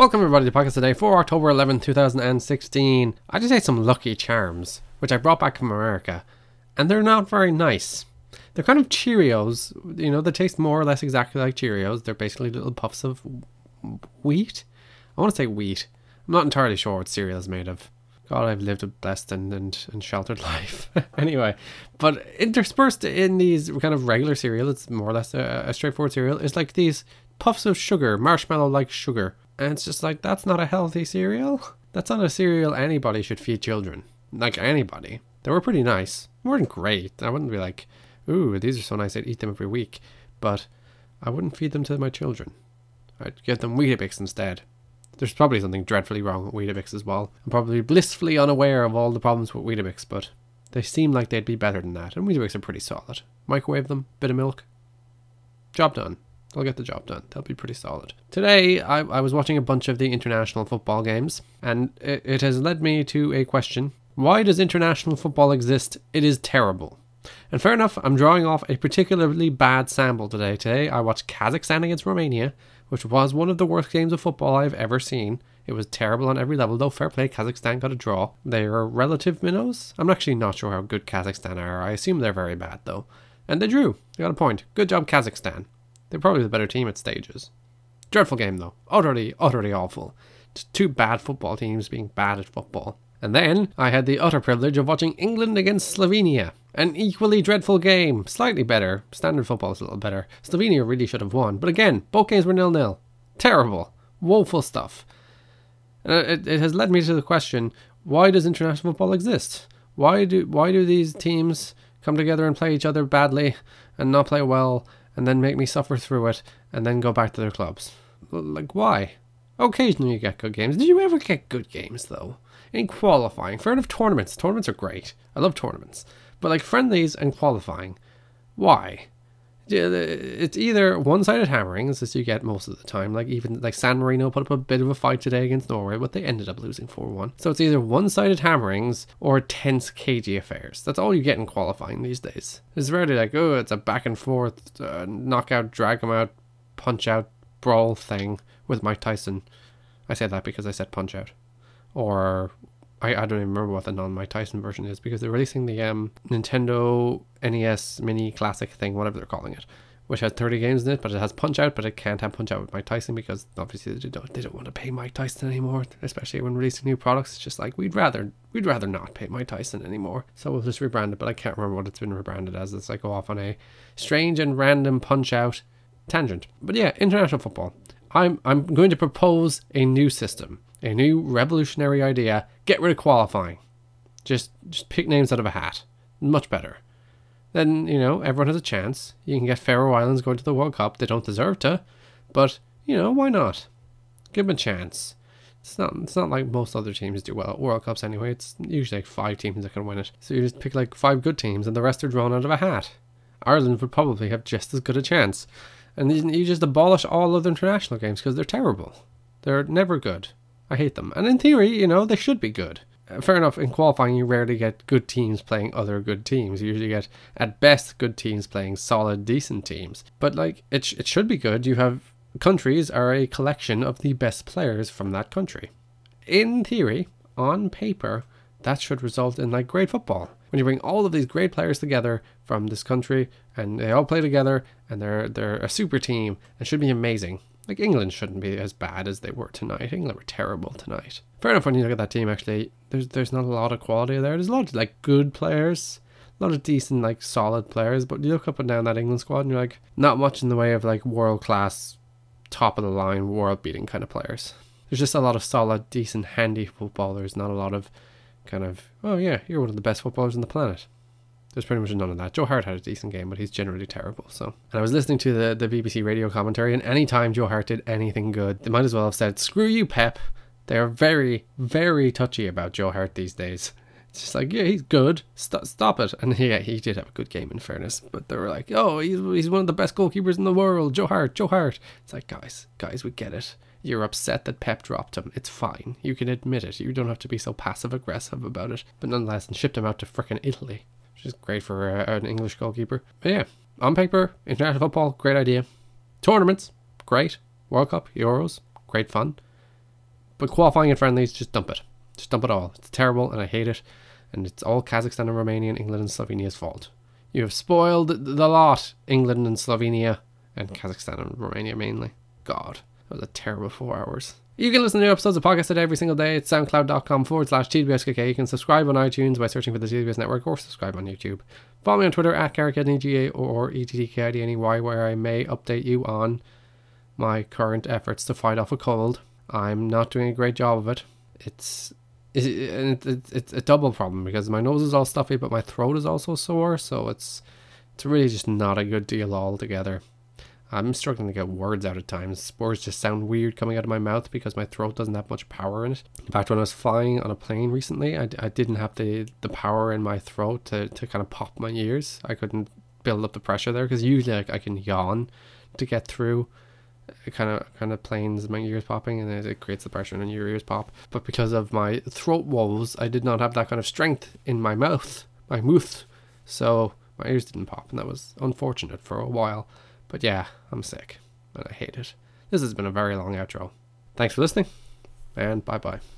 Welcome everybody to Podcast Today for October 11, 2016. I just ate some Lucky Charms, which I brought back from America, and they're not very nice. They're kind of Cheerios, you know, they taste more or less exactly like Cheerios. They're basically little puffs of wheat. I want to say wheat. I'm not entirely sure what cereal is made of. God, I've lived a blessed and, and, and sheltered life. anyway, but interspersed in these kind of regular cereal, it's more or less a, a straightforward cereal, is like these puffs of sugar, marshmallow like sugar. And it's just like, that's not a healthy cereal. That's not a cereal anybody should feed children. Like anybody. They were pretty nice. They weren't great. I wouldn't be like, ooh, these are so nice, I'd eat them every week. But I wouldn't feed them to my children. I'd give them Weetabix instead. There's probably something dreadfully wrong with Weetabix as well. I'm probably blissfully unaware of all the problems with Weetabix, but they seem like they'd be better than that. And Weetabix are pretty solid. Microwave them, bit of milk. Job done. They'll get the job done. They'll be pretty solid. Today, I, I was watching a bunch of the international football games, and it, it has led me to a question Why does international football exist? It is terrible. And fair enough, I'm drawing off a particularly bad sample today. Today, I watched Kazakhstan against Romania, which was one of the worst games of football I've ever seen. It was terrible on every level, though. Fair play, Kazakhstan got a draw. They are relative minnows. I'm actually not sure how good Kazakhstan are. I assume they're very bad, though. And they drew. They got a point. Good job, Kazakhstan. They're probably the better team at stages. Dreadful game though. Utterly, utterly awful. Just two bad football teams being bad at football. And then I had the utter privilege of watching England against Slovenia. An equally dreadful game. Slightly better. Standard football is a little better. Slovenia really should have won. But again, both games were nil nil. Terrible. Woeful stuff. It, it has led me to the question why does international football exist? Why do why do these teams come together and play each other badly and not play well and then make me suffer through it and then go back to their clubs. Like, why? Occasionally you get good games. Did you ever get good games, though? In qualifying, fair enough, tournaments. Tournaments are great. I love tournaments. But like friendlies and qualifying, why? It's either one-sided hammerings as you get most of the time like even like san marino put up a bit of a fight today against norway but they ended up losing 4-1 so it's either one-sided hammerings or tense cagey affairs. That's all you get in qualifying these days. It's rarely like oh it's a back and forth uh, knockout drag them out punch out brawl thing with mike tyson. I say that because i said punch out. Or I, I don't even remember what the non Mike Tyson version is because they're releasing the um, Nintendo NES Mini Classic thing, whatever they're calling it, which has 30 games in it, but it has Punch Out, but it can't have Punch Out with Mike Tyson because obviously they don't they don't want to pay Mike Tyson anymore, especially when releasing new products. It's just like we'd rather we'd rather not pay Mike Tyson anymore, so we'll just rebrand it. But I can't remember what it's been rebranded as. It's like go off on a strange and random Punch Out tangent. But yeah, international football. I'm I'm going to propose a new system a new revolutionary idea. Get rid of qualifying. Just just pick names out of a hat. Much better. Then, you know, everyone has a chance. You can get Faroe Islands going to the World Cup. They don't deserve to, but you know, why not? Give them a chance. It's not it's not like most other teams do well at World Cups anyway. It's usually like five teams that can win it. So you just pick like five good teams and the rest are drawn out of a hat. Ireland would probably have just as good a chance. And you just abolish all other international games because they're terrible. They're never good. I hate them. And in theory, you know, they should be good. Uh, fair enough, in qualifying, you rarely get good teams playing other good teams. You usually get, at best, good teams playing solid, decent teams. But, like, it, sh- it should be good. You have countries are a collection of the best players from that country. In theory, on paper, that should result in, like, great football. When you bring all of these great players together from this country and they all play together and they're, they're a super team, it should be amazing. Like England shouldn't be as bad as they were tonight. England were terrible tonight. Fair enough when you look at that team. Actually, there's there's not a lot of quality there. There's a lot of like good players, a lot of decent like solid players. But you look up and down that England squad, and you're like not much in the way of like world class, top of the line, world beating kind of players. There's just a lot of solid, decent, handy footballers. Not a lot of kind of oh yeah, you're one of the best footballers on the planet. There's pretty much none of that. Joe Hart had a decent game, but he's generally terrible. So, and I was listening to the, the BBC radio commentary, and anytime Joe Hart did anything good, they might as well have said, "Screw you, Pep." They are very, very touchy about Joe Hart these days. It's just like, yeah, he's good. Stop, stop it. And yeah, he did have a good game in fairness, but they were like, oh, he's he's one of the best goalkeepers in the world. Joe Hart, Joe Hart. It's like, guys, guys, we get it. You're upset that Pep dropped him. It's fine. You can admit it. You don't have to be so passive aggressive about it. But nonetheless, and shipped him out to frickin' Italy which is great for uh, an English goalkeeper. But yeah, on paper, international football, great idea. Tournaments, great. World Cup, Euros, great fun. But qualifying in friendlies, just dump it. Just dump it all. It's terrible and I hate it. And it's all Kazakhstan and Romania and England and Slovenia's fault. You have spoiled the lot, England and Slovenia, and Kazakhstan and Romania mainly. God, that was a terrible four hours. You can listen to new episodes of podcast every single day at soundcloud.com forward slash TWSKK. You can subscribe on iTunes by searching for the TWS Network or subscribe on YouTube. Follow me on Twitter at CarrickNEGA or ETTKIDNEY where I may update you on my current efforts to fight off a cold. I'm not doing a great job of it. It's it's, it's, it's a double problem because my nose is all stuffy, but my throat is also sore. So it's it's really just not a good deal altogether. I'm struggling to get words out at times. Words just sound weird coming out of my mouth because my throat doesn't have much power in it. In fact, when I was flying on a plane recently, I, I didn't have the, the power in my throat to, to kind of pop my ears. I couldn't build up the pressure there because usually like, I can yawn to get through kind of kind of planes my ears popping and it creates the pressure and your ears pop but because of my throat woes i did not have that kind of strength in my mouth my mouth so my ears didn't pop and that was unfortunate for a while but yeah i'm sick and i hate it. This has been a very long outro. Thanks for listening and bye bye